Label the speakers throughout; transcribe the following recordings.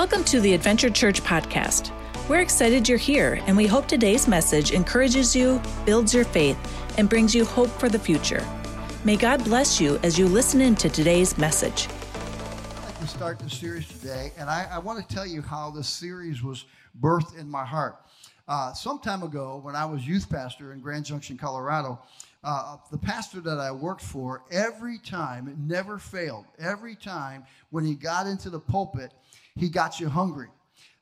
Speaker 1: Welcome to the Adventure Church podcast. We're excited you're here, and we hope today's message encourages you, builds your faith, and brings you hope for the future. May God bless you as you listen in to today's message.
Speaker 2: I'd like to start the series today, and I, I want to tell you how this series was birthed in my heart. Uh, some time ago, when I was youth pastor in Grand Junction, Colorado, uh, the pastor that I worked for, every time, never failed, every time when he got into the pulpit, he got you hungry.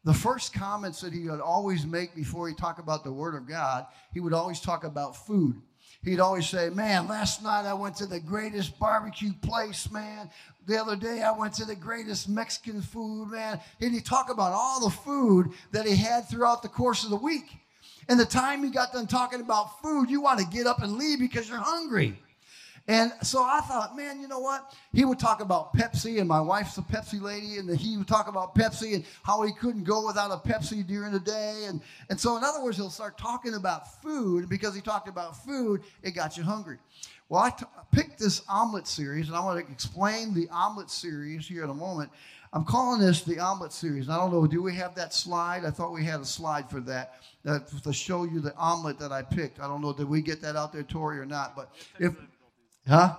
Speaker 2: The first comments that he would always make before he talked about the Word of God, he would always talk about food. He'd always say, Man, last night I went to the greatest barbecue place, man. The other day I went to the greatest Mexican food, man. And he'd talk about all the food that he had throughout the course of the week. And the time he got done talking about food, you want to get up and leave because you're hungry. And so I thought, man, you know what? He would talk about Pepsi, and my wife's a Pepsi lady, and he would talk about Pepsi and how he couldn't go without a Pepsi during the day. And, and so, in other words, he'll start talking about food. and Because he talked about food, it got you hungry. Well, I t- picked this omelet series, and I want to explain the omelet series here in a moment. I'm calling this the omelet series. I don't know, do we have that slide? I thought we had a slide for that, that to show you the omelet that I picked. I don't know, did we get that out there, Tori, or not? But if Huh?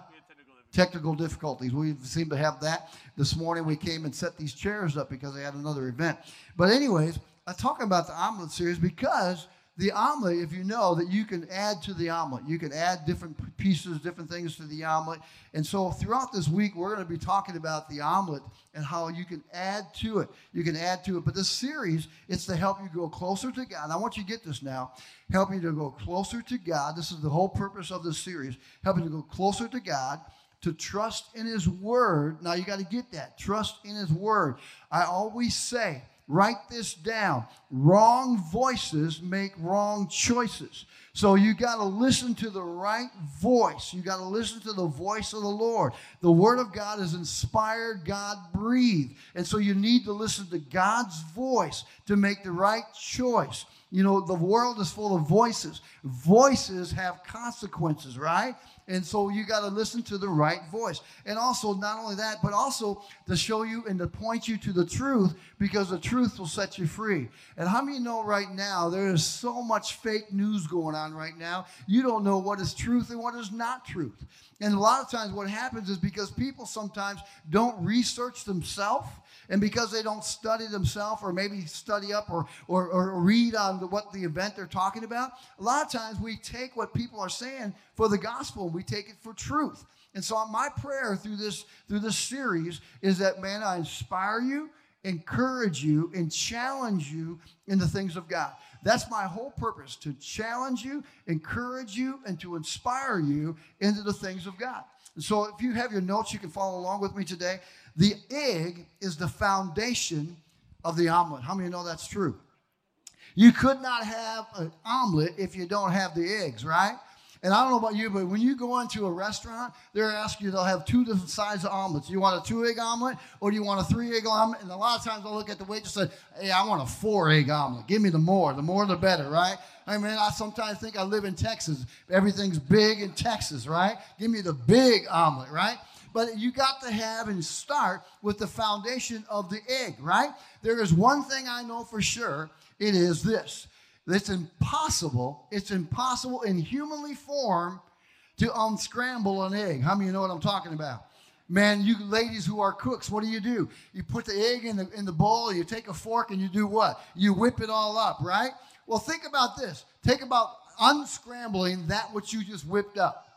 Speaker 2: Technical difficulties. We seem to have that. This morning we came and set these chairs up because they had another event. But, anyways, I'm talking about the omelet series because the omelet, if you know that you can add to the omelet, you can add different pieces, different things to the omelet. And so throughout this week, we're going to be talking about the omelet and how you can add to it. You can add to it. But this series, it's to help you go closer to God. And I want you to get this now. Help you to go closer to God. This is the whole purpose of this series. Help you to go closer to God to trust in his word. Now you got to get that. Trust in his word. I always say Write this down. Wrong voices make wrong choices. So you got to listen to the right voice. You got to listen to the voice of the Lord. The Word of God is inspired, God breathed. And so you need to listen to God's voice to make the right choice. You know, the world is full of voices. Voices have consequences, right? And so you got to listen to the right voice. And also, not only that, but also to show you and to point you to the truth because the truth will set you free. And how many know right now there is so much fake news going on right now? You don't know what is truth and what is not truth. And a lot of times, what happens is because people sometimes don't research themselves and because they don't study themselves or maybe study up or, or, or read on the, what the event they're talking about, a lot of times we take what people are saying for the gospel and we take it for truth. And so my prayer through this through this series is that man, I inspire you, encourage you, and challenge you in the things of God. That's my whole purpose to challenge you, encourage you, and to inspire you into the things of God. And so if you have your notes, you can follow along with me today. The egg is the foundation of the omelet. How many know that's true? You could not have an omelet if you don't have the eggs, right? And I don't know about you, but when you go into a restaurant, they're asking you, they'll have two different sizes of omelets. Do you want a two egg omelet or do you want a three egg omelet? And a lot of times I look at the waitress and say, hey, I want a four egg omelet. Give me the more. The more the better, right? I mean, I sometimes think I live in Texas. Everything's big in Texas, right? Give me the big omelet, right? but you got to have and start with the foundation of the egg, right? There is one thing I know for sure it is this it's impossible, it's impossible in humanly form to unscramble an egg. How many of you know what I'm talking about? Man, you ladies who are cooks, what do you do? You put the egg in the, in the bowl, you take a fork, and you do what? You whip it all up, right? Well, think about this. Think about unscrambling that which you just whipped up,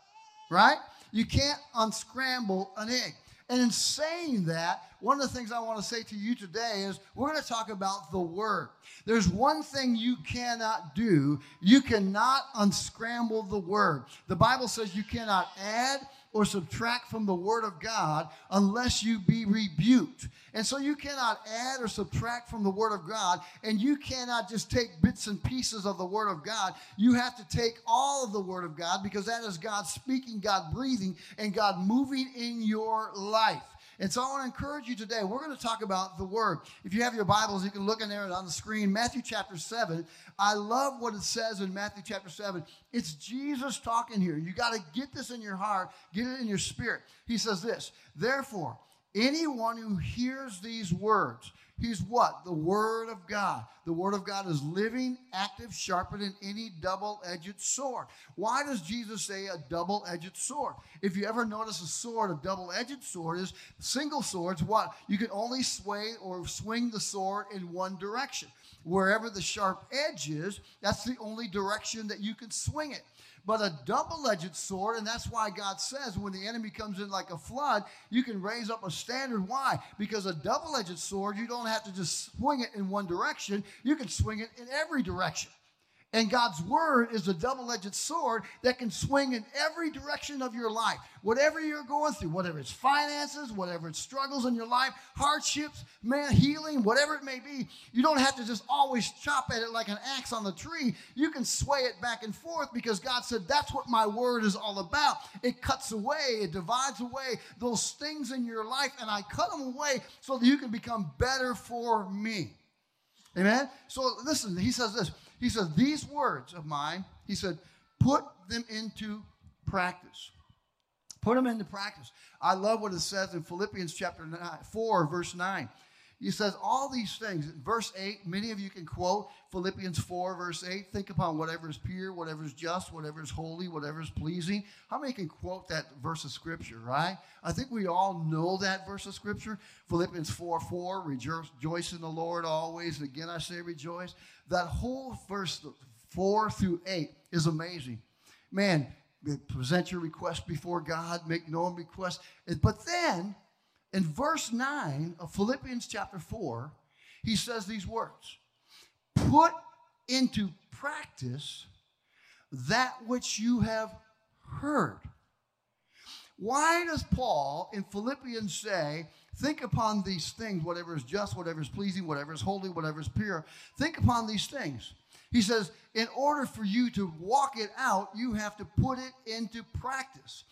Speaker 2: right? You can't unscramble an egg. And in saying that, one of the things I want to say to you today is we're going to talk about the Word. There's one thing you cannot do you cannot unscramble the Word. The Bible says you cannot add or subtract from the Word of God unless you be rebuked. And so you cannot add or subtract from the Word of God, and you cannot just take bits and pieces of the Word of God. You have to take all of the Word of God because that is God speaking, God breathing, and God moving in your life. And so I want to encourage you today. We're going to talk about the Word. If you have your Bibles, you can look in there on the screen. Matthew chapter 7. I love what it says in Matthew chapter 7. It's Jesus talking here. You got to get this in your heart, get it in your spirit. He says this Therefore, anyone who hears these words, He's what? The Word of God. The Word of God is living, active, sharper than any double edged sword. Why does Jesus say a double edged sword? If you ever notice a sword, a double edged sword is single swords, what? You can only sway or swing the sword in one direction. Wherever the sharp edge is, that's the only direction that you can swing it but a double edged sword. And that's why God says when the enemy comes in like a flood, you can raise up a standard. Why? Because a double edged sword, you don't have to just swing it in one direction, you can swing it in every direction. And God's word is a double edged sword that can swing in every direction of your life. Whatever you're going through, whatever it's finances, whatever it's struggles in your life, hardships, man, healing, whatever it may be, you don't have to just always chop at it like an axe on the tree. You can sway it back and forth because God said, That's what my word is all about. It cuts away, it divides away those things in your life, and I cut them away so that you can become better for me. Amen? So listen, he says this. He said, These words of mine, he said, put them into practice. Put them into practice. I love what it says in Philippians chapter nine, 4, verse 9. He says all these things. Verse 8, many of you can quote Philippians 4, verse 8. Think upon whatever is pure, whatever is just, whatever is holy, whatever is pleasing. How many can quote that verse of scripture, right? I think we all know that verse of scripture. Philippians 4 4, rejoice in the Lord always. And again, I say rejoice. That whole verse 4 through 8 is amazing. Man, present your request before God, make known requests. But then, in verse 9 of Philippians chapter 4, he says these words Put into practice that which you have heard. Why does Paul in Philippians say, Think upon these things, whatever is just, whatever is pleasing, whatever is holy, whatever is pure? Think upon these things. He says, in order for you to walk it out, you have to put it into practice.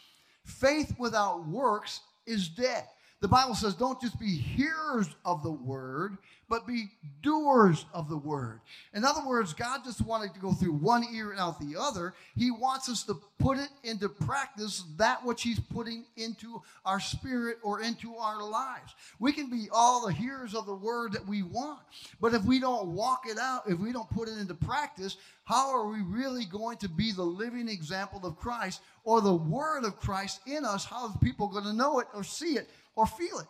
Speaker 2: Faith without works is dead. The Bible says, don't just be hearers of the word, but be doers of the word. In other words, God just wanted to go through one ear and out the other. He wants us to put it into practice, that which He's putting into our spirit or into our lives. We can be all the hearers of the word that we want, but if we don't walk it out, if we don't put it into practice, how are we really going to be the living example of Christ or the word of Christ in us? How are people going to know it or see it or feel it?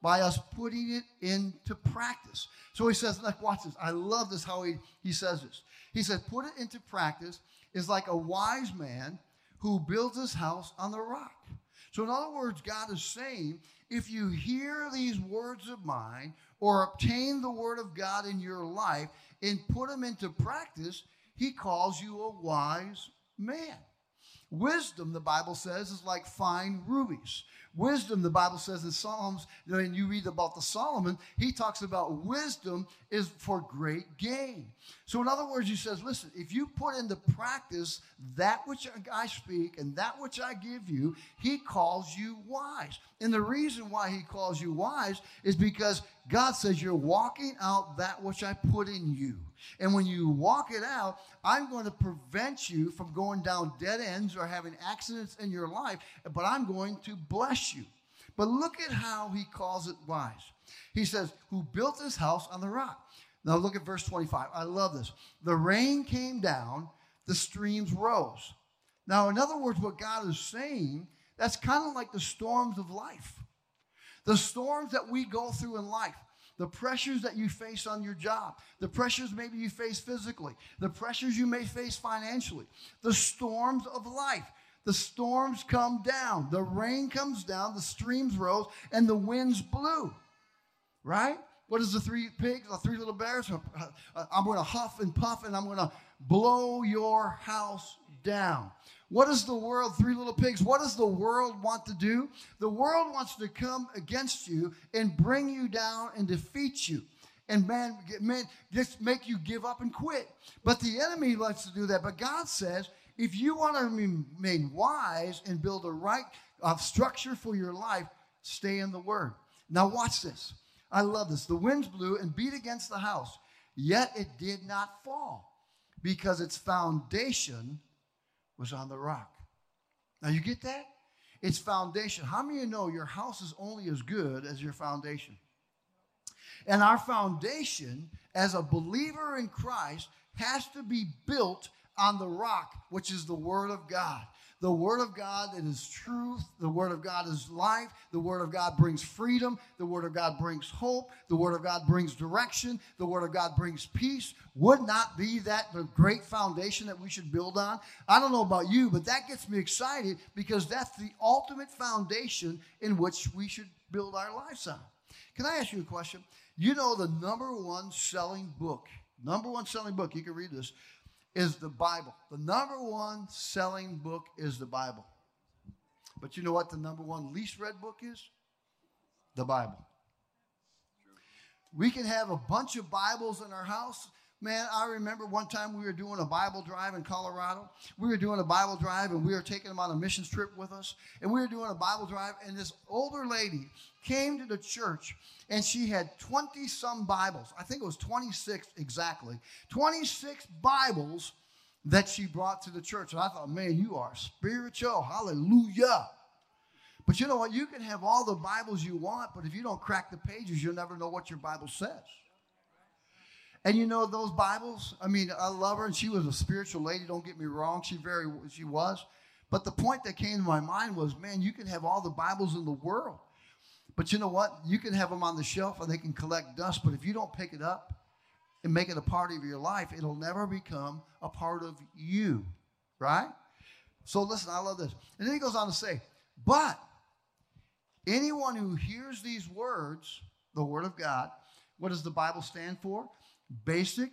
Speaker 2: by us putting it into practice. So he says, like, watch this. I love this how he, he says this. He said, put it into practice is like a wise man who builds his house on the rock. So, in other words, God is saying, if you hear these words of mine or obtain the word of God in your life and put them into practice, he calls you a wise man. Wisdom, the Bible says, is like fine rubies. Wisdom, the Bible says in Psalms, when you read about the Solomon, he talks about wisdom is for great gain. So, in other words, he says, listen, if you put into practice that which I speak and that which I give you, he calls you wise. And the reason why he calls you wise is because God says you're walking out that which I put in you. And when you walk it out, I'm going to prevent you from going down dead ends or having accidents in your life, but I'm going to bless you. But look at how he calls it wise. He says, Who built this house on the rock? Now look at verse 25. I love this. The rain came down, the streams rose. Now, in other words, what God is saying, that's kind of like the storms of life. The storms that we go through in life the pressures that you face on your job, the pressures maybe you face physically, the pressures you may face financially, the storms of life. The storms come down, the rain comes down, the streams rose, and the winds blew. Right? What is the three pigs, the three little bears? I'm going to huff and puff and I'm going to blow your house down. What does the world, three little pigs, what does the world want to do? The world wants to come against you and bring you down and defeat you. And man, man, just make you give up and quit. But the enemy likes to do that. But God says, if you want to remain wise and build a right uh, structure for your life, stay in the Word. Now, watch this. I love this. The winds blew and beat against the house, yet it did not fall because its foundation was on the rock. Now, you get that? It's foundation. How many of you know your house is only as good as your foundation? And our foundation as a believer in Christ has to be built on the rock, which is the Word of God. The Word of God that is truth. The Word of God is life. The Word of God brings freedom. The Word of God brings hope. The Word of God brings direction. The Word of God brings peace. Would not be that the great foundation that we should build on? I don't know about you, but that gets me excited because that's the ultimate foundation in which we should build our lives on. Can I ask you a question? You know the number one selling book, number one selling book, you can read this, is the Bible. The number one selling book is the Bible. But you know what the number one least read book is? The Bible. We can have a bunch of Bibles in our house. Man, I remember one time we were doing a Bible drive in Colorado. We were doing a Bible drive and we were taking them on a missions trip with us. And we were doing a Bible drive, and this older lady came to the church and she had 20 some Bibles. I think it was 26 exactly. 26 Bibles that she brought to the church. And I thought, man, you are spiritual. Hallelujah. But you know what? You can have all the Bibles you want, but if you don't crack the pages, you'll never know what your Bible says. And you know those Bibles? I mean, I love her, and she was a spiritual lady. Don't get me wrong; she very she was. But the point that came to my mind was, man, you can have all the Bibles in the world, but you know what? You can have them on the shelf and they can collect dust, but if you don't pick it up and make it a part of your life, it'll never become a part of you, right? So listen, I love this. And then he goes on to say, but anyone who hears these words, the word of God, what does the Bible stand for? Basic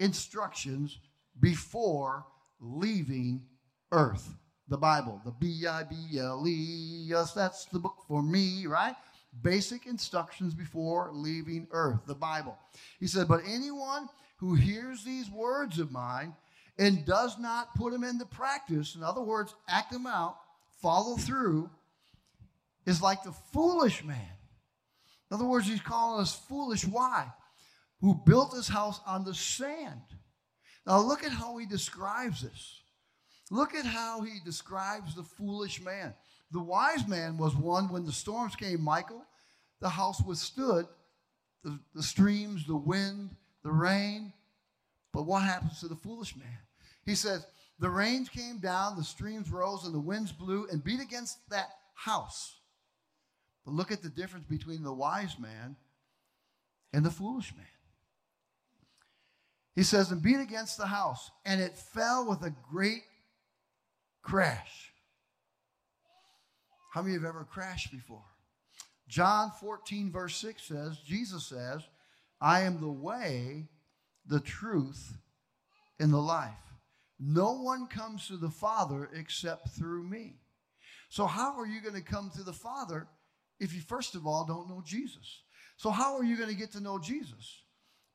Speaker 2: instructions before leaving earth. The Bible, the B I B L E, yes, that's the book for me, right? basic instructions before leaving earth, the Bible. He said, But anyone who hears these words of mine and does not put them into practice, in other words, act them out, follow through, is like the foolish man. In other words, he's calling us foolish. Why? Who built his house on the sand. Now, look at how he describes this. Look at how he describes the foolish man. The wise man was one when the storms came, Michael, the house withstood the, the streams, the wind, the rain. But what happens to the foolish man? He says, The rains came down, the streams rose, and the winds blew and beat against that house. But look at the difference between the wise man and the foolish man. He says, and beat against the house, and it fell with a great crash. How many have ever crashed before? John 14, verse 6 says, Jesus says, I am the way, the truth, and the life. No one comes to the Father except through me. So, how are you going to come to the Father if you, first of all, don't know Jesus? So, how are you going to get to know Jesus?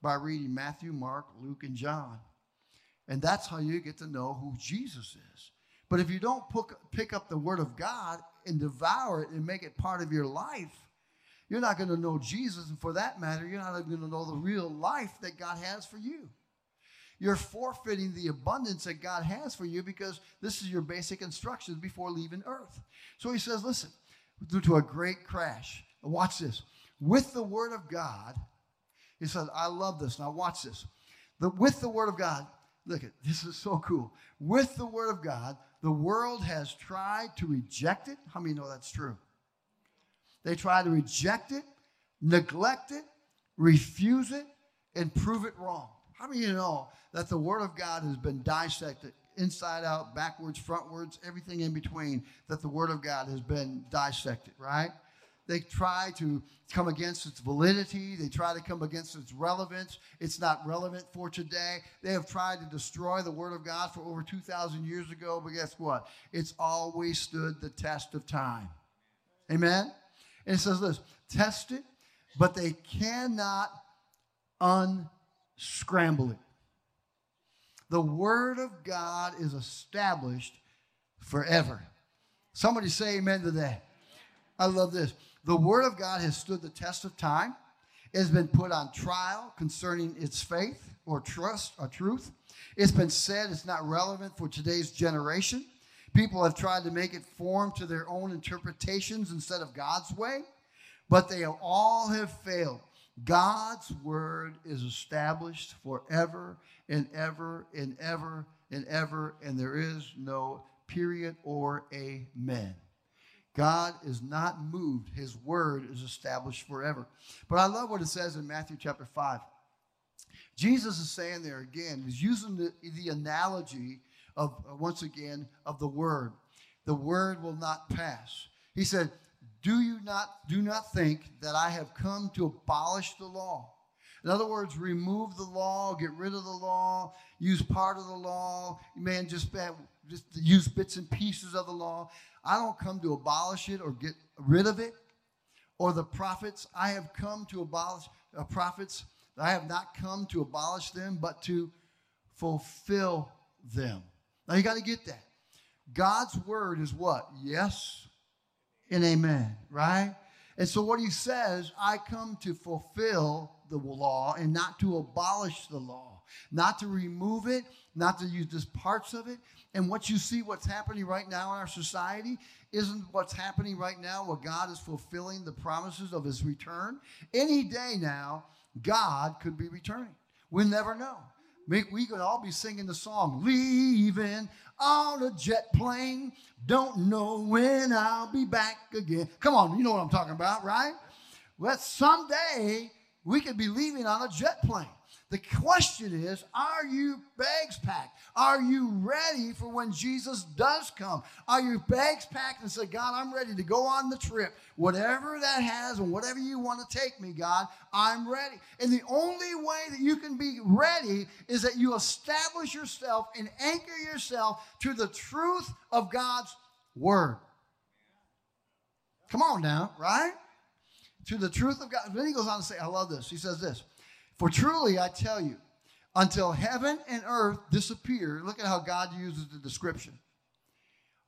Speaker 2: By reading Matthew, Mark, Luke, and John. And that's how you get to know who Jesus is. But if you don't pick up the Word of God and devour it and make it part of your life, you're not going to know Jesus. And for that matter, you're not going to know the real life that God has for you. You're forfeiting the abundance that God has for you because this is your basic instructions before leaving earth. So he says, listen, due to a great crash, watch this. With the Word of God, he says, I love this. Now watch this. The, with the Word of God, look at this is so cool. With the Word of God, the world has tried to reject it. How many know that's true? They try to reject it, neglect it, refuse it, and prove it wrong. How many you know that the Word of God has been dissected inside out, backwards, frontwards, everything in between, that the Word of God has been dissected, right? They try to come against its validity. They try to come against its relevance. It's not relevant for today. They have tried to destroy the Word of God for over 2,000 years ago, but guess what? It's always stood the test of time. Amen? And it says this test it, but they cannot unscramble it. The Word of God is established forever. Somebody say amen to that. I love this. The Word of God has stood the test of time. It has been put on trial concerning its faith or trust or truth. It's been said it's not relevant for today's generation. People have tried to make it form to their own interpretations instead of God's way, but they all have failed. God's word is established forever and ever and ever and ever, and there is no period or amen. God is not moved. His word is established forever. But I love what it says in Matthew chapter 5. Jesus is saying there again, he's using the, the analogy of, uh, once again, of the word. The word will not pass. He said, do you not do not think that I have come to abolish the law? In other words, remove the law, get rid of the law, use part of the law, man, just, just use bits and pieces of the law. I don't come to abolish it or get rid of it. Or the prophets, I have come to abolish uh, prophets. I have not come to abolish them, but to fulfill them. Now you got to get that. God's word is what? Yes and amen, right? And so what he says, I come to fulfill the law and not to abolish the law, not to remove it, not to use just parts of it. And what you see, what's happening right now in our society, isn't what's happening right now where God is fulfilling the promises of his return. Any day now, God could be returning. We'll never know. We could all be singing the song, Leaving on a jet plane. Don't know when I'll be back again. Come on, you know what I'm talking about, right? Well, someday we could be leaving on a jet plane. The question is, are you bags packed? Are you ready for when Jesus does come? Are your bags packed and say, God, I'm ready to go on the trip. Whatever that has and whatever you want to take me, God, I'm ready. And the only way that you can be ready is that you establish yourself and anchor yourself to the truth of God's word. Come on now, right? To the truth of God. Then he goes on to say, I love this. He says this. For truly I tell you, until heaven and earth disappear, look at how God uses the description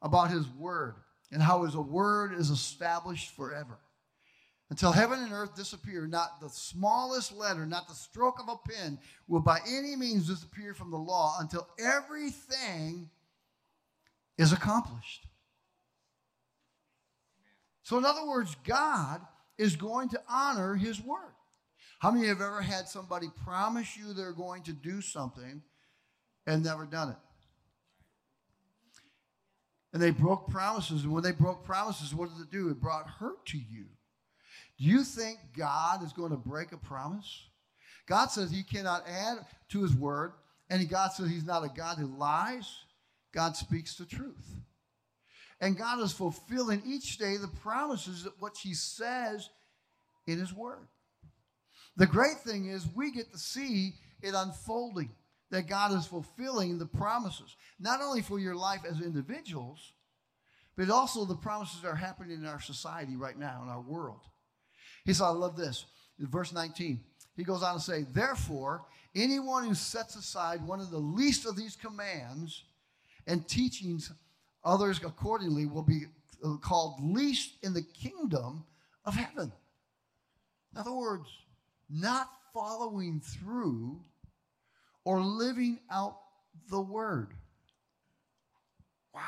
Speaker 2: about his word and how his word is established forever. Until heaven and earth disappear, not the smallest letter, not the stroke of a pen will by any means disappear from the law until everything is accomplished. So, in other words, God is going to honor his word. How many have ever had somebody promise you they're going to do something and never done it? And they broke promises. And when they broke promises, what did it do? It brought hurt to you. Do you think God is going to break a promise? God says he cannot add to his word. And God says he's not a God who lies. God speaks the truth. And God is fulfilling each day the promises of what he says in his word. The great thing is we get to see it unfolding, that God is fulfilling the promises, not only for your life as individuals, but also the promises that are happening in our society right now, in our world. He said, I love this. In verse 19, he goes on to say, Therefore, anyone who sets aside one of the least of these commands and teachings others accordingly will be uh, called least in the kingdom of heaven. In other words, not following through or living out the word. Wow.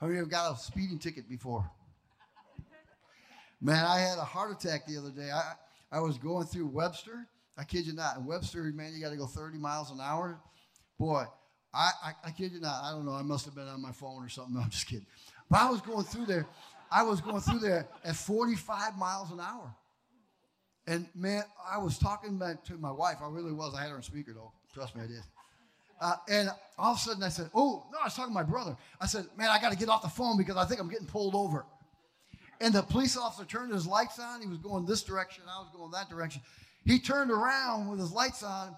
Speaker 2: How many have got a speeding ticket before? Man, I had a heart attack the other day. I, I was going through Webster. I kid you not. In Webster, man, you got to go 30 miles an hour. Boy, I, I, I kid you not. I don't know. I must have been on my phone or something. No, I'm just kidding. But I was going through there. I was going through there at 45 miles an hour. And man, I was talking to my wife. I really was. I had her on speaker though. Trust me, I did. Uh, and all of a sudden I said, Oh, no, I was talking to my brother. I said, Man, I got to get off the phone because I think I'm getting pulled over. And the police officer turned his lights on. He was going this direction. I was going that direction. He turned around with his lights on.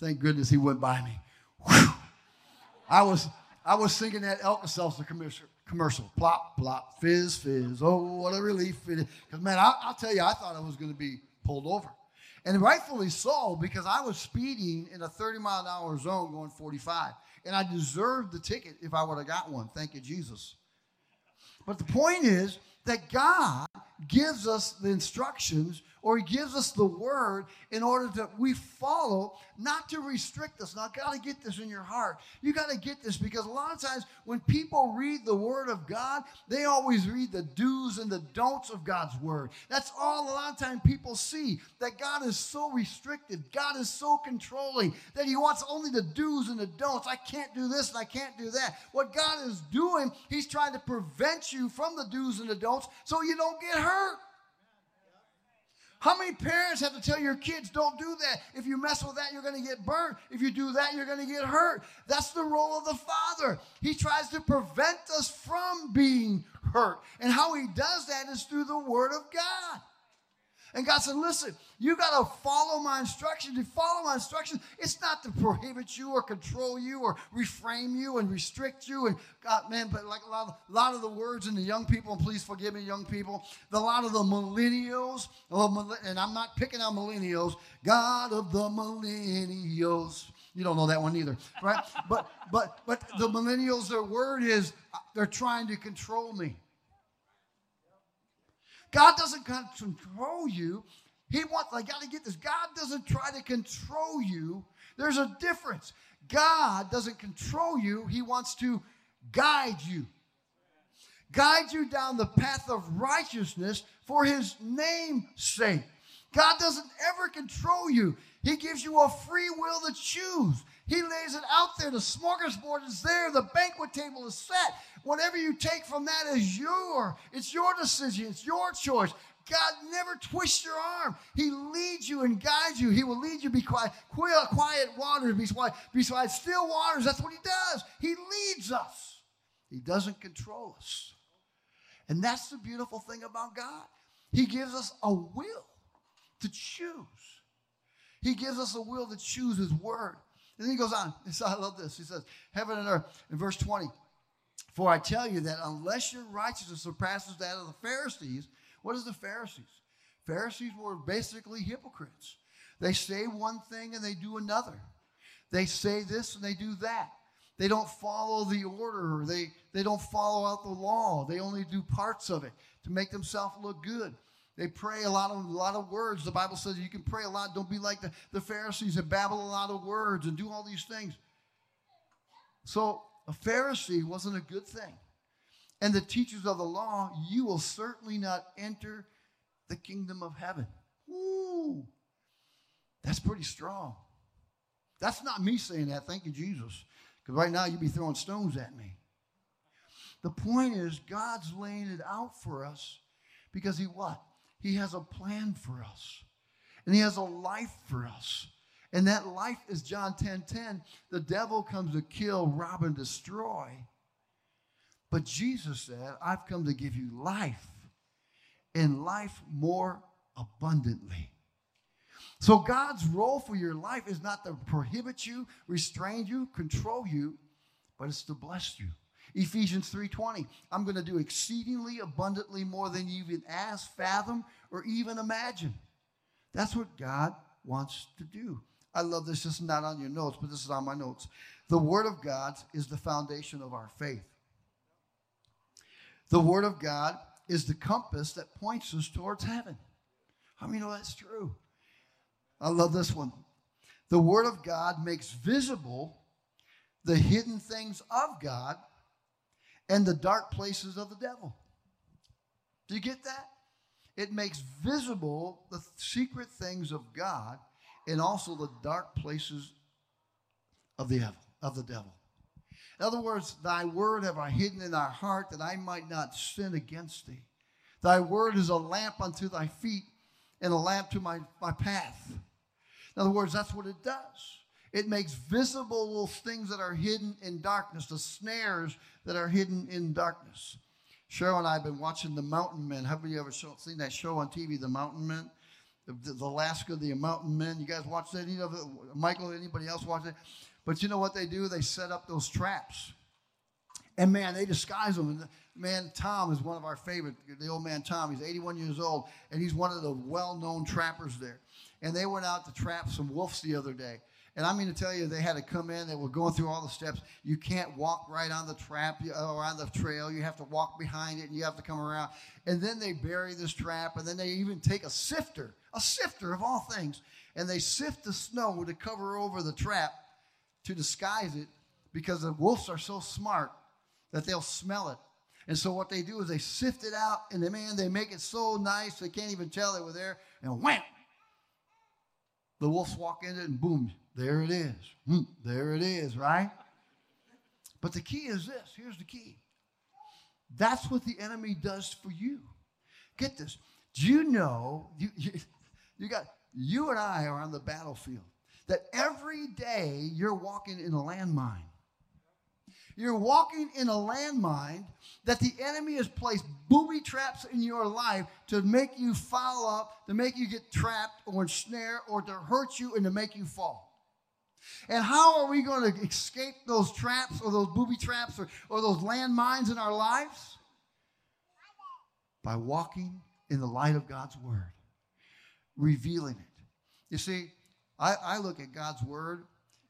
Speaker 2: Thank goodness he went by me. Whew. I was I was singing that Alka-Seltzer commercial, commercial. Plop, plop, fizz, fizz. Oh, what a relief it is. Because, man, I, will tell you, I thought I was going to be pulled over. And rightfully so, because I was speeding in a 30 mile an hour zone going 45. And I deserved the ticket if I would have got one. Thank you, Jesus. But the point is that God gives us the instructions or He gives us the Word in order that we follow, not to restrict us. Now, got to get this in your heart. You got to get this because a lot of times when people read the Word of God, they always read the do's and the don'ts of God's Word. That's all a lot of times people see that God is so restricted, God is so controlling that He wants only the do's and the don'ts. I can't do this and I can't do that. What God is doing, He's trying to prevent you from the do's and the don'ts so you don't get hurt. How many parents have to tell your kids, don't do that? If you mess with that, you're going to get burned. If you do that, you're going to get hurt. That's the role of the father. He tries to prevent us from being hurt. And how he does that is through the word of God. And God said, listen, you got to follow my instructions. You follow my instructions, it's not to prohibit you or control you or reframe you and restrict you. And God, man, but like a lot of, a lot of the words in the young people, and please forgive me, young people, the, a lot of the millennials, and I'm not picking on millennials, God of the millennials. You don't know that one either, right? but but but the millennials, their word is uh, they're trying to control me. God doesn't control you. He wants, I got to get this. God doesn't try to control you. There's a difference. God doesn't control you, He wants to guide you. Guide you down the path of righteousness for His name's sake. God doesn't ever control you. He gives you a free will to choose. He lays it out there. The smorgasbord is there. The banquet table is set. Whatever you take from that is your. It's your decision. It's your choice. God never twists your arm. He leads you and guides you. He will lead you be quiet, quiet waters, beside, beside still waters. That's what he does. He leads us. He doesn't control us. And that's the beautiful thing about God. He gives us a will to choose. He gives us a will to choose his word. And then he goes on. I love this. He says, Heaven and earth, in verse 20, for I tell you that unless your righteousness surpasses that of the Pharisees, what is the Pharisees? Pharisees were basically hypocrites. They say one thing and they do another. They say this and they do that. They don't follow the order. They, they don't follow out the law. They only do parts of it to make themselves look good. They pray a lot of a lot of words. The Bible says you can pray a lot. Don't be like the, the Pharisees that babble a lot of words and do all these things. So a Pharisee wasn't a good thing. And the teachers of the law, you will certainly not enter the kingdom of heaven. Ooh, that's pretty strong. That's not me saying that. Thank you, Jesus. Because right now you'd be throwing stones at me. The point is, God's laying it out for us because He what? He has a plan for us. And He has a life for us. And that life is John 10 10. The devil comes to kill, rob, and destroy. But Jesus said, I've come to give you life and life more abundantly. So God's role for your life is not to prohibit you, restrain you, control you, but it's to bless you. Ephesians 3:20. I'm going to do exceedingly abundantly more than you even ask, fathom, or even imagine. That's what God wants to do. I love this. This is not on your notes, but this is on my notes. The Word of God is the foundation of our faith. The Word of God is the compass that points us towards heaven. How many know that's true? I love this one. The Word of God makes visible the hidden things of God and the dark places of the devil. Do you get that? It makes visible the secret things of God and also the dark places of the devil, of the devil. In other words, thy word have I hidden in our heart that I might not sin against thee. Thy word is a lamp unto thy feet and a lamp to my, my path. In other words, that's what it does. It makes visible those things that are hidden in darkness, the snares that are hidden in darkness. Cheryl and I have been watching The Mountain Men. Have you ever seen that show on TV, The Mountain Men? The, Alaska, the Mountain Men. You guys watch that? You know, Michael, anybody else watch it? But you know what they do? They set up those traps. And man, they disguise them. And man, Tom is one of our favorite, the old man Tom. He's 81 years old, and he's one of the well known trappers there. And they went out to trap some wolves the other day. And I mean to tell you, they had to come in. They were going through all the steps. You can't walk right on the trap or on the trail. You have to walk behind it, and you have to come around. And then they bury this trap, and then they even take a sifter, a sifter of all things, and they sift the snow to cover over the trap to disguise it because the wolves are so smart that they'll smell it. And so what they do is they sift it out, and they, man, they make it so nice they can't even tell they were there, and wham! The wolves walk in it, and boom, there it is. Hmm, there it is, right? But the key is this here's the key. That's what the enemy does for you. Get this. Do you know, you, you, you got, you and I are on the battlefield, that every day you're walking in a landmine. You're walking in a landmine that the enemy has placed booby traps in your life to make you foul up, to make you get trapped or ensnare, or to hurt you and to make you fall. And how are we going to escape those traps or those booby traps or, or those landmines in our lives? By walking in the light of God's word, revealing it. You see, I, I look at God's word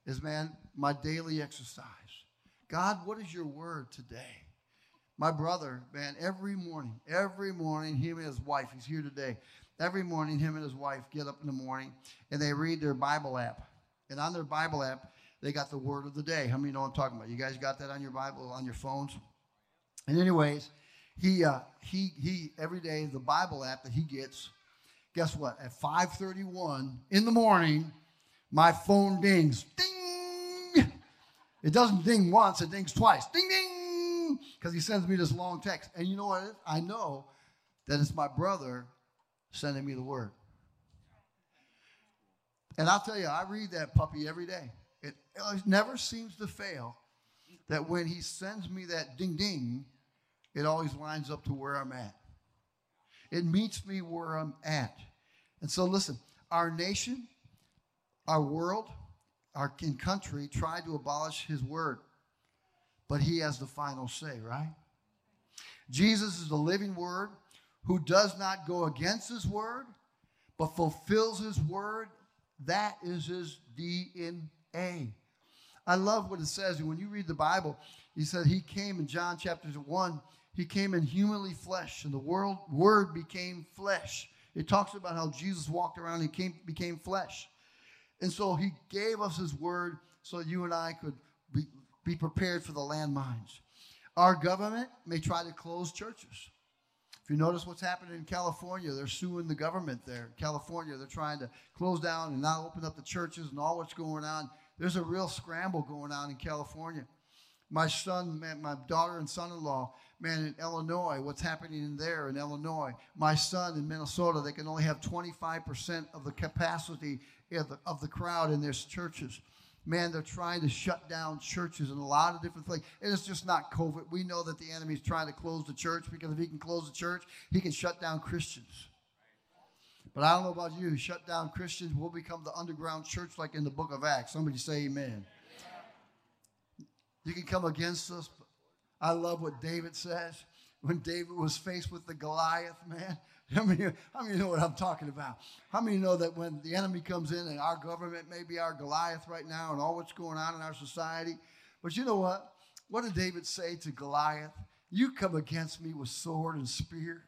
Speaker 2: as, man, my daily exercise. God, what is your word today? My brother, man, every morning, every morning, him and his wife, he's here today. Every morning, him and his wife get up in the morning and they read their Bible app. And on their Bible app, they got the word of the day. How many know I'm talking about? You guys got that on your Bible, on your phones? And anyways, he uh, he he every day the Bible app that he gets, guess what? At 5:31 in the morning, my phone dings. Ding! It doesn't ding once, it dings twice. Ding ding! Because he sends me this long text. And you know what? I know that it's my brother sending me the word. And I'll tell you, I read that puppy every day. It, it never seems to fail that when he sends me that ding ding, it always lines up to where I'm at. It meets me where I'm at. And so, listen, our nation, our world, our country tried to abolish his word, but he has the final say, right? Jesus is the living word who does not go against his word, but fulfills his word that is his DNA. I love what it says. When you read the Bible, he said he came in John chapter 1, he came in humanly flesh, and the world, word became flesh. It talks about how Jesus walked around and came, became flesh. And so he gave us his word so you and I could be, be prepared for the landmines. Our government may try to close churches. If you notice what's happening in California, they're suing the government there. California, they're trying to close down and not open up the churches and all what's going on. There's a real scramble going on in California. My son, my daughter and son-in-law, man, in Illinois, what's happening in there in Illinois? My son in Minnesota, they can only have 25% of the capacity of the, of the crowd in their churches man, they're trying to shut down churches and a lot of different things. And it's just not COVID. We know that the enemy is trying to close the church because if he can close the church, he can shut down Christians. But I don't know about you. Shut down Christians, we'll become the underground church like in the book of Acts. Somebody say amen. You can come against us. I love what David says. When David was faced with the Goliath, man, How many, how many know what I'm talking about? How many know that when the enemy comes in and our government may be our Goliath right now and all what's going on in our society? But you know what? What did David say to Goliath? You come against me with sword and spear.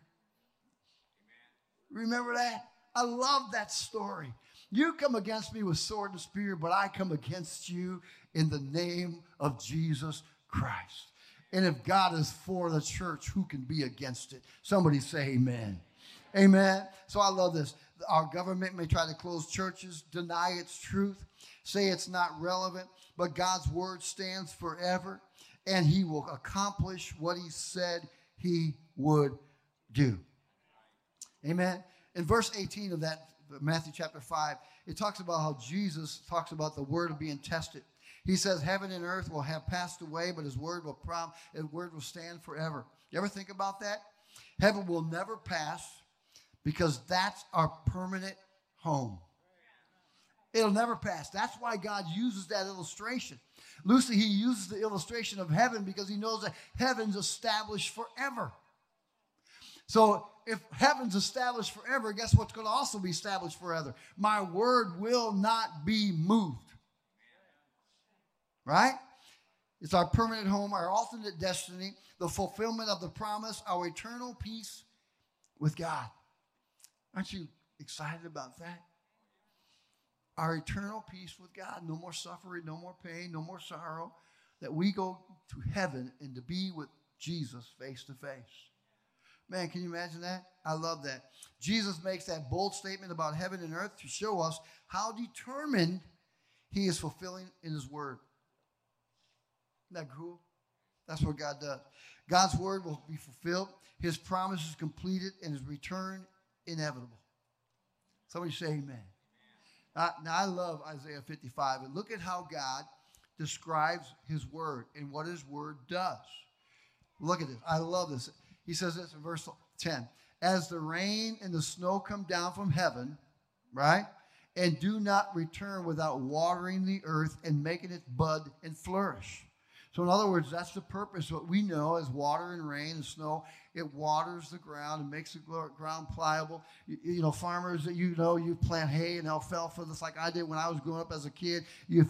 Speaker 2: Amen. Remember that? I love that story. You come against me with sword and spear, but I come against you in the name of Jesus Christ. And if God is for the church, who can be against it? Somebody say amen. Amen. So I love this. Our government may try to close churches, deny its truth, say it's not relevant, but God's word stands forever, and He will accomplish what He said He would do. Amen. In verse 18 of that Matthew chapter 5, it talks about how Jesus talks about the word being tested. He says, Heaven and earth will have passed away, but his word will prom- his word will stand forever. You ever think about that? Heaven will never pass because that's our permanent home. It'll never pass. That's why God uses that illustration. Lucy, he uses the illustration of heaven because he knows that heaven's established forever. So if heaven's established forever, guess what's going to also be established forever? My word will not be moved. right? It's our permanent home, our ultimate destiny, the fulfillment of the promise, our eternal peace with God. Aren't you excited about that? Our eternal peace with God. No more suffering, no more pain, no more sorrow. That we go to heaven and to be with Jesus face to face. Man, can you imagine that? I love that. Jesus makes that bold statement about heaven and earth to show us how determined he is fulfilling in his word. Isn't that cool? That's what God does. God's word will be fulfilled, his promise is completed, and his return inevitable. Somebody say amen. Now, I love Isaiah 55, and look at how God describes his word and what his word does. Look at this. I love this. He says this in verse 10 As the rain and the snow come down from heaven, right? And do not return without watering the earth and making it bud and flourish. So, in other words, that's the purpose. What we know as water and rain and snow, it waters the ground and makes the ground pliable. You, you know, farmers that you know, you plant hay and alfalfa, just like I did when I was growing up as a kid. You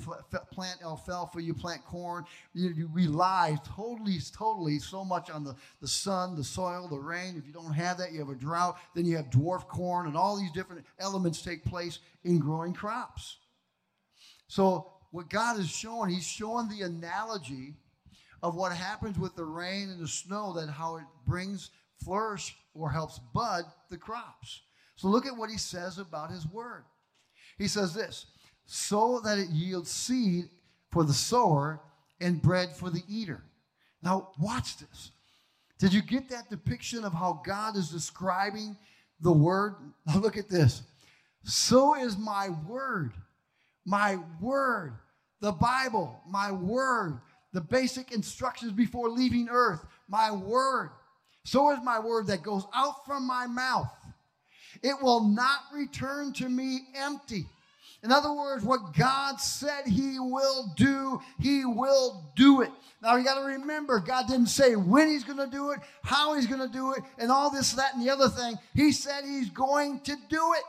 Speaker 2: plant alfalfa, you plant corn. You, you rely totally, totally so much on the, the sun, the soil, the rain. If you don't have that, you have a drought. Then you have dwarf corn, and all these different elements take place in growing crops. So, what God is showing, He's showing the analogy of what happens with the rain and the snow, that how it brings flourish or helps bud the crops. So look at what He says about His word. He says this so that it yields seed for the sower and bread for the eater. Now, watch this. Did you get that depiction of how God is describing the word? Now, look at this. So is my word my word, the Bible, my word, the basic instructions before leaving earth, my word. So is my word that goes out from my mouth. It will not return to me empty. In other words, what God said He will do, He will do it. Now you got to remember, God didn't say when He's going to do it, how He's going to do it, and all this, that, and the other thing. He said He's going to do it.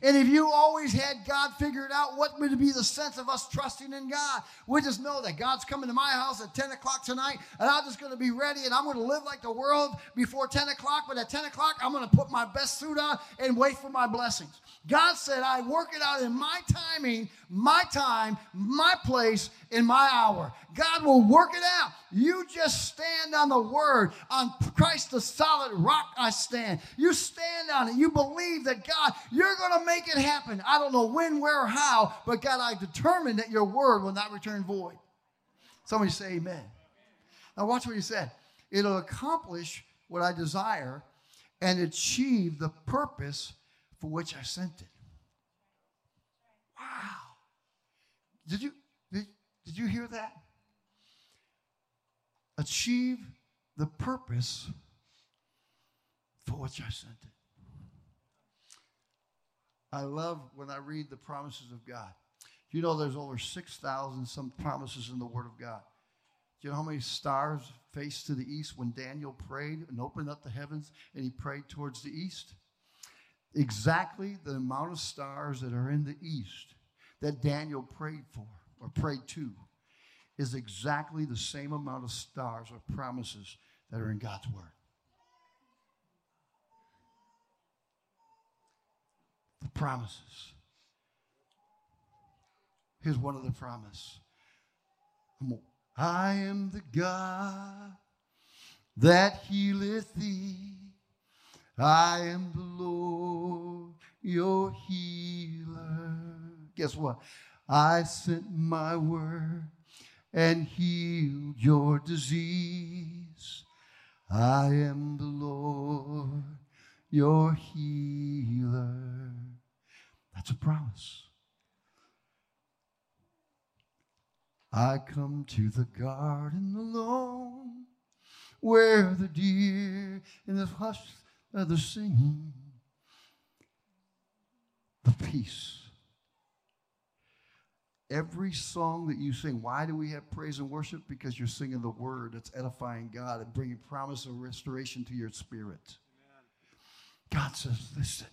Speaker 2: And if you always had God figured out what would be the sense of us trusting in God, we just know that God's coming to my house at 10 o'clock tonight, and I'm just going to be ready and I'm going to live like the world before 10 o'clock. But at 10 o'clock, I'm going to put my best suit on and wait for my blessings. God said, I work it out in my timing, my time, my place, in my hour. God will work it out. You just stand on the word. On Christ, the solid rock, I stand. You stand on it. You believe that God, you're going to make it happen. I don't know when, where, or how, but God, I determined that your word will not return void. Somebody say amen. Now, watch what he said. It'll accomplish what I desire and achieve the purpose for which I sent it. Wow. Did you did, you hear that? Achieve the purpose for which I sent it. I love when I read the promises of God. You know, there's over 6,000 some promises in the Word of God. Do you know how many stars faced to the east when Daniel prayed and opened up the heavens and he prayed towards the east? exactly the amount of stars that are in the east that Daniel prayed for or pray to is exactly the same amount of stars or promises that are in God's word. The promises. Here's one of the promise. I am the God that healeth thee. I am the Lord, your healer. Guess what? I sent my word and healed your disease. I am the Lord, your healer. That's a promise. I come to the garden alone where the deer in the hush of the singing, the peace. Every song that you sing, why do we have praise and worship? Because you're singing the word that's edifying God and bringing promise of restoration to your spirit. Amen. God says, listen,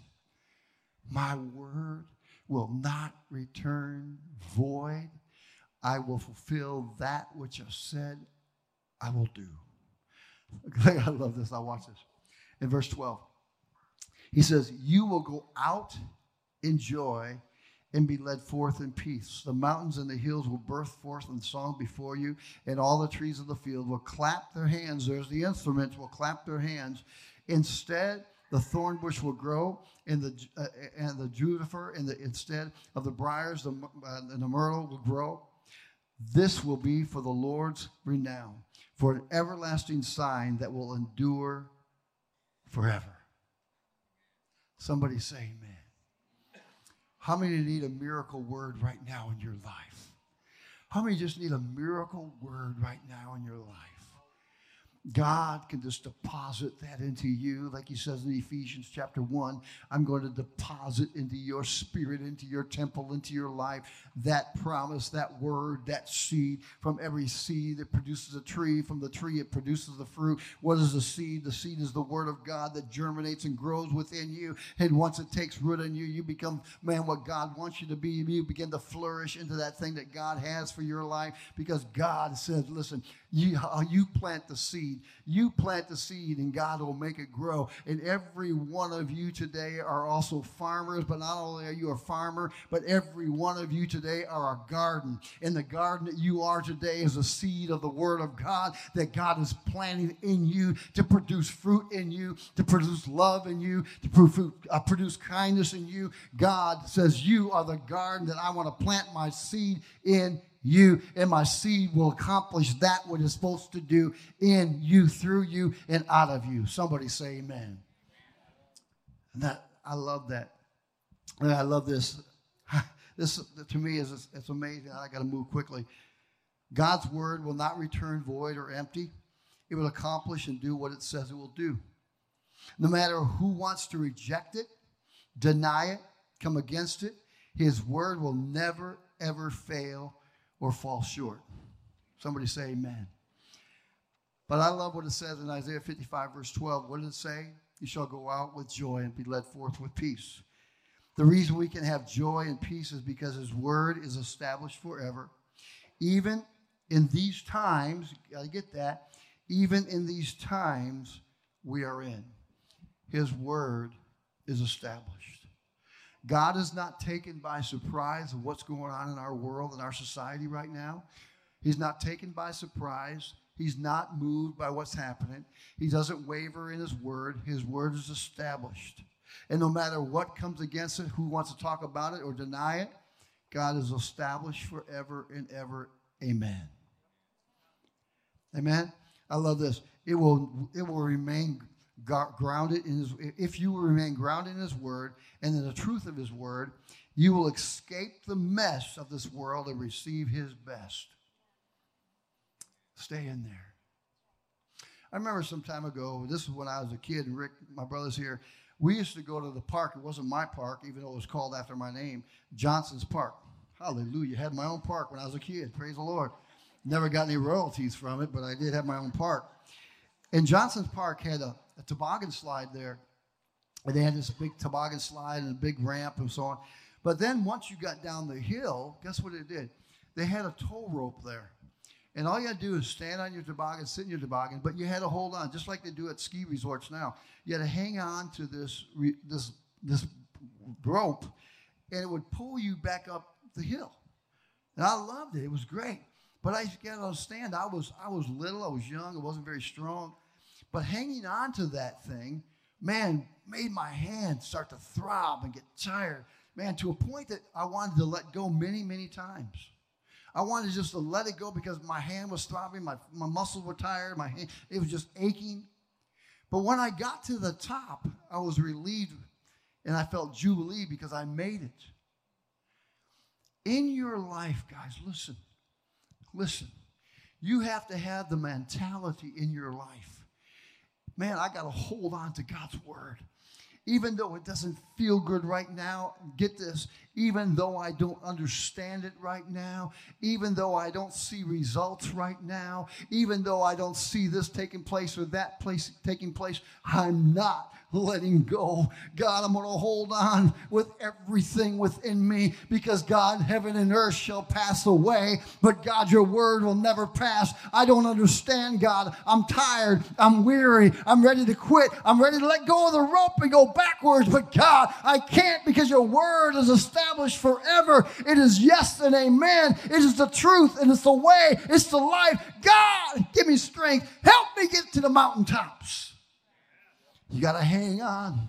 Speaker 2: my word will not return void I will fulfill that which I said I will do. I love this. I watch this. In verse 12, he says, You will go out in joy and be led forth in peace. The mountains and the hills will burst forth in song before you, and all the trees of the field will clap their hands. There's the instruments will clap their hands. Instead, the thorn bush will grow, and the uh, and the juniper, and the instead of the briars, the uh, and the myrtle will grow. This will be for the Lord's renown, for an everlasting sign that will endure forever. Somebody say amen. How many need a miracle word right now in your life? How many just need a miracle word right now in your life? God can just deposit that into you, like he says in Ephesians chapter 1. I'm going to deposit into your spirit, into your temple, into your life, that promise, that word, that seed. From every seed, it produces a tree. From the tree, it produces the fruit. What is the seed? The seed is the word of God that germinates and grows within you. And once it takes root in you, you become, man, what God wants you to be. You begin to flourish into that thing that God has for your life because God says, listen, you, you plant the seed. You plant the seed, and God will make it grow. And every one of you today are also farmers, but not only are you a farmer, but every one of you today are a garden. And the garden that you are today is a seed of the Word of God that God is planting in you to produce fruit in you, to produce love in you, to uh, produce kindness in you. God says, You are the garden that I want to plant my seed in you, and my seed will accomplish that what it's supposed to do in you, through you, and out of you. Somebody say amen. And that I love that. And I love this. This to me is it's amazing. I got to move quickly. God's word will not return void or empty. It will accomplish and do what it says it will do. No matter who wants to reject it, deny it, come against it, his word will never, ever fail or fall short. Somebody say amen. But I love what it says in Isaiah 55, verse 12. What does it say? You shall go out with joy and be led forth with peace. The reason we can have joy and peace is because His word is established forever. Even in these times, to get that, even in these times we are in, His word is established. God is not taken by surprise of what's going on in our world and our society right now. He's not taken by surprise. He's not moved by what's happening. He doesn't waver in his word. His word is established. And no matter what comes against it, who wants to talk about it or deny it, God is established forever and ever. Amen. Amen. I love this. It will it will remain grounded in his, if you remain grounded in his word and in the truth of his word, you will escape the mess of this world and receive his best. Stay in there. I remember some time ago, this is when I was a kid, and Rick, my brother's here. We used to go to the park. It wasn't my park, even though it was called after my name, Johnson's Park. Hallelujah. Had my own park when I was a kid. Praise the Lord. Never got any royalties from it, but I did have my own park. And Johnson's Park had a a toboggan slide there. And they had this big toboggan slide and a big ramp and so on. But then once you got down the hill, guess what it did? They had a tow rope there. And all you had to do is stand on your toboggan, sit in your toboggan, but you had to hold on, just like they do at ski resorts now. You had to hang on to this, this, this rope, and it would pull you back up the hill. And I loved it. It was great. But I just got to understand, I was, I was little, I was young, I wasn't very strong. But hanging on to that thing, man, made my hands start to throb and get tired. Man, to a point that I wanted to let go many, many times. I wanted just to let it go because my hand was throbbing, my, my muscles were tired, my hand, it was just aching. But when I got to the top, I was relieved and I felt jubilee because I made it. In your life, guys, listen, listen. You have to have the mentality in your life man, I got to hold on to God's word. Even though it doesn't feel good right now, get this, even though I don't understand it right now, even though I don't see results right now, even though I don't see this taking place or that place taking place, I'm not letting go. God, I'm going to hold on with everything within me because God, heaven and earth shall pass away, but God, your word will never pass. I don't understand, God. I'm tired. I'm weary. I'm ready to quit. I'm ready to let go of the rope and go backwards, but God, I can't because your word is established forever. It is yes and amen. It is the truth and it's the way, it's the life. God, give me strength. Help me get to the mountaintops. You got to hang on.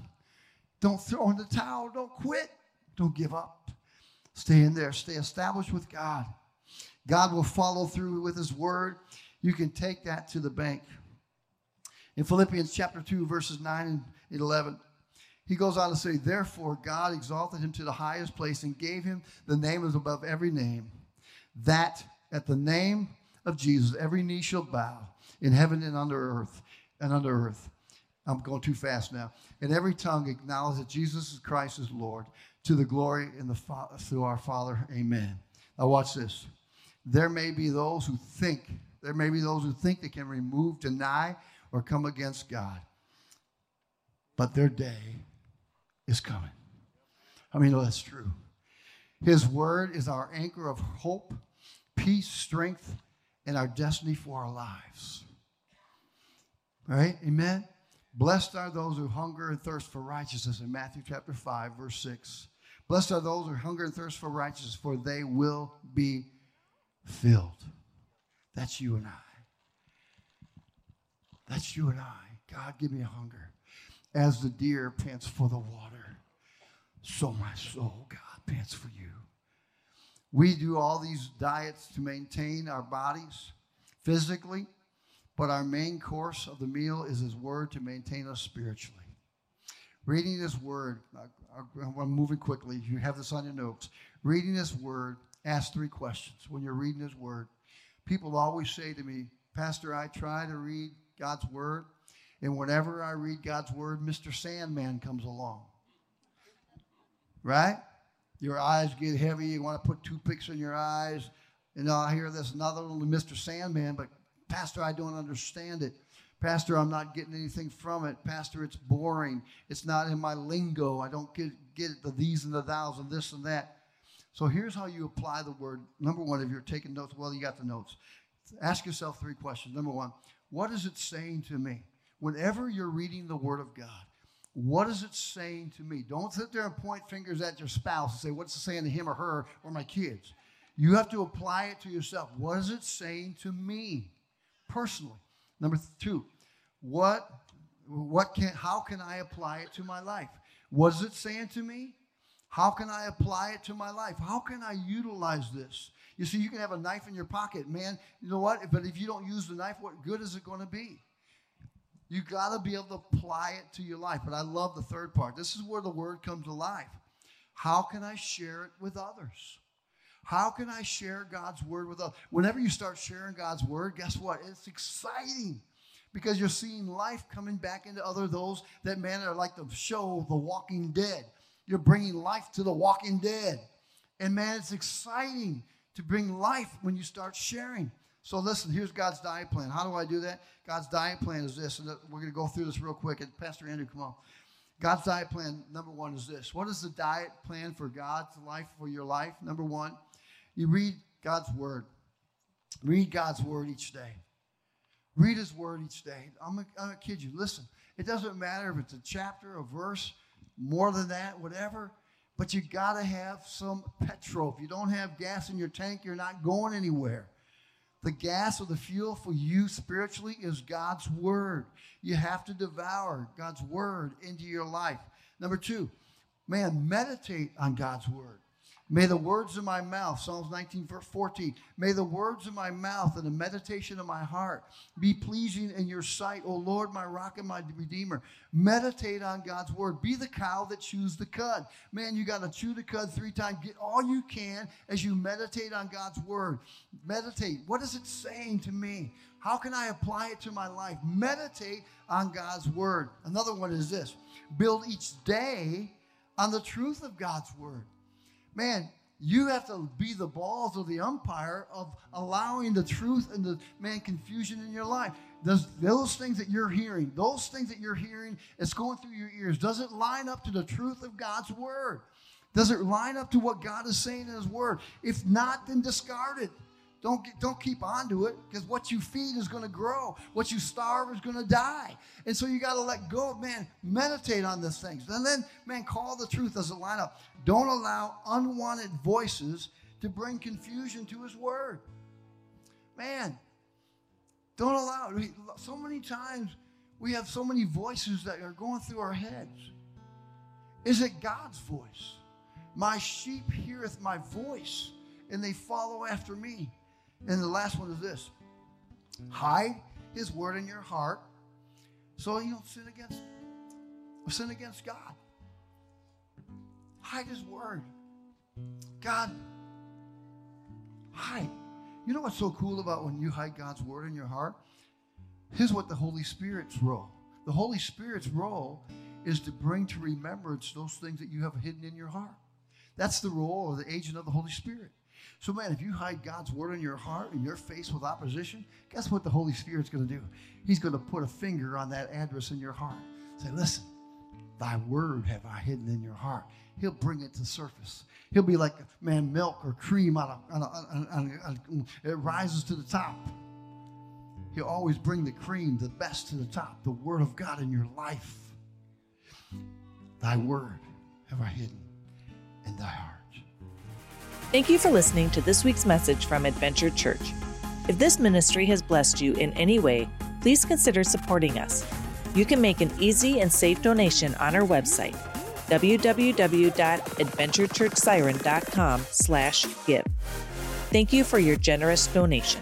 Speaker 2: Don't throw in the towel. Don't quit. Don't give up. Stay in there. Stay established with God. God will follow through with His word. You can take that to the bank. In Philippians chapter 2, verses 9 and 11, he goes on to say, Therefore, God exalted him to the highest place and gave him the name is above every name, that at the name of Jesus every knee shall bow in heaven and under earth and under earth I'm going too fast now. And every tongue acknowledge that Jesus Christ is Lord to the glory in the through our Father. Amen. Now watch this. There may be those who think, there may be those who think they can remove, deny, or come against God. But their day is coming. I mean, that's true. His word is our anchor of hope, peace, strength, and our destiny for our lives. Right? Amen? Blessed are those who hunger and thirst for righteousness in Matthew chapter 5, verse 6. Blessed are those who hunger and thirst for righteousness, for they will be filled. That's you and I. That's you and I. God, give me a hunger. As the deer pants for the water, so my soul, God, pants for you. We do all these diets to maintain our bodies physically but our main course of the meal is His Word to maintain us spiritually. Reading this Word, I'm moving quickly. You have this on your notes. Reading this Word, ask three questions when you're reading this Word. People always say to me, Pastor, I try to read God's Word, and whenever I read God's Word, Mr. Sandman comes along. Right? Your eyes get heavy. You want to put toothpicks in your eyes. And oh, I hear this another little Mr. Sandman, but Pastor, I don't understand it. Pastor, I'm not getting anything from it. Pastor, it's boring. It's not in my lingo. I don't get, get the these and the thous and this and that. So here's how you apply the word. Number one, if you're taking notes, well, you got the notes. Ask yourself three questions. Number one, what is it saying to me? Whenever you're reading the Word of God, what is it saying to me? Don't sit there and point fingers at your spouse and say, what's it saying to him or her or my kids? You have to apply it to yourself. What is it saying to me? Personally. Number two, what, what can, how can I apply it to my life? What is it saying to me? How can I apply it to my life? How can I utilize this? You see, you can have a knife in your pocket, man. You know what? But if you don't use the knife, what good is it going to be? You got to be able to apply it to your life. But I love the third part. This is where the word comes alive. How can I share it with others? How can I share God's word with others? Whenever you start sharing God's word, guess what? It's exciting because you're seeing life coming back into other those that man are like the show The Walking Dead. You're bringing life to the Walking Dead, and man, it's exciting to bring life when you start sharing. So listen, here's God's diet plan. How do I do that? God's diet plan is this, and we're going to go through this real quick. And Pastor Andrew, come on. God's diet plan, number one, is this. What is the diet plan for God's life, for your life? Number one, you read God's word. Read God's word each day. Read his word each day. I'm going to kid you. Listen, it doesn't matter if it's a chapter, a verse, more than that, whatever, but you got to have some petrol. If you don't have gas in your tank, you're not going anywhere. The gas or the fuel for you spiritually is God's word. You have to devour God's word into your life. Number two, man, meditate on God's word. May the words of my mouth, Psalms 19, verse 14, may the words of my mouth and the meditation of my heart be pleasing in your sight, O Lord, my rock and my redeemer. Meditate on God's word. Be the cow that chews the cud. Man, you got to chew the cud three times. Get all you can as you meditate on God's word. Meditate. What is it saying to me? How can I apply it to my life? Meditate on God's word. Another one is this build each day on the truth of God's word. Man, you have to be the balls of the umpire of allowing the truth and the man confusion in your life. Does those things that you're hearing, those things that you're hearing, it's going through your ears, does it line up to the truth of God's word? Does it line up to what God is saying in His Word? If not, then discard it. Don't, don't keep on to it because what you feed is going to grow. What you starve is going to die. And so you got to let go. Man, meditate on these things. And then, man, call the truth as a line up. Don't allow unwanted voices to bring confusion to His Word. Man, don't allow. So many times we have so many voices that are going through our heads. Is it God's voice? My sheep heareth my voice, and they follow after me. And the last one is this hide his word in your heart so you don't sin against sin against God. Hide his word. God, hide. You know what's so cool about when you hide God's word in your heart? Here's what the Holy Spirit's role. The Holy Spirit's role is to bring to remembrance those things that you have hidden in your heart. That's the role of the agent of the Holy Spirit. So, man, if you hide God's word in your heart and you're faced with opposition, guess what the Holy Spirit's going to do? He's going to put a finger on that address in your heart. Say, listen, thy word have I hidden in your heart. He'll bring it to surface. He'll be like, man, milk or cream on a, on a, on a, it rises to the top. He'll always bring the cream, the best to the top, the word of God in your life. Thy word have I hidden in thy heart.
Speaker 1: Thank you for listening to this week's message from Adventure Church. If this ministry has blessed you in any way, please consider supporting us. You can make an easy and safe donation on our website, www.adventurechurchsiren.com/give. Thank you for your generous donation.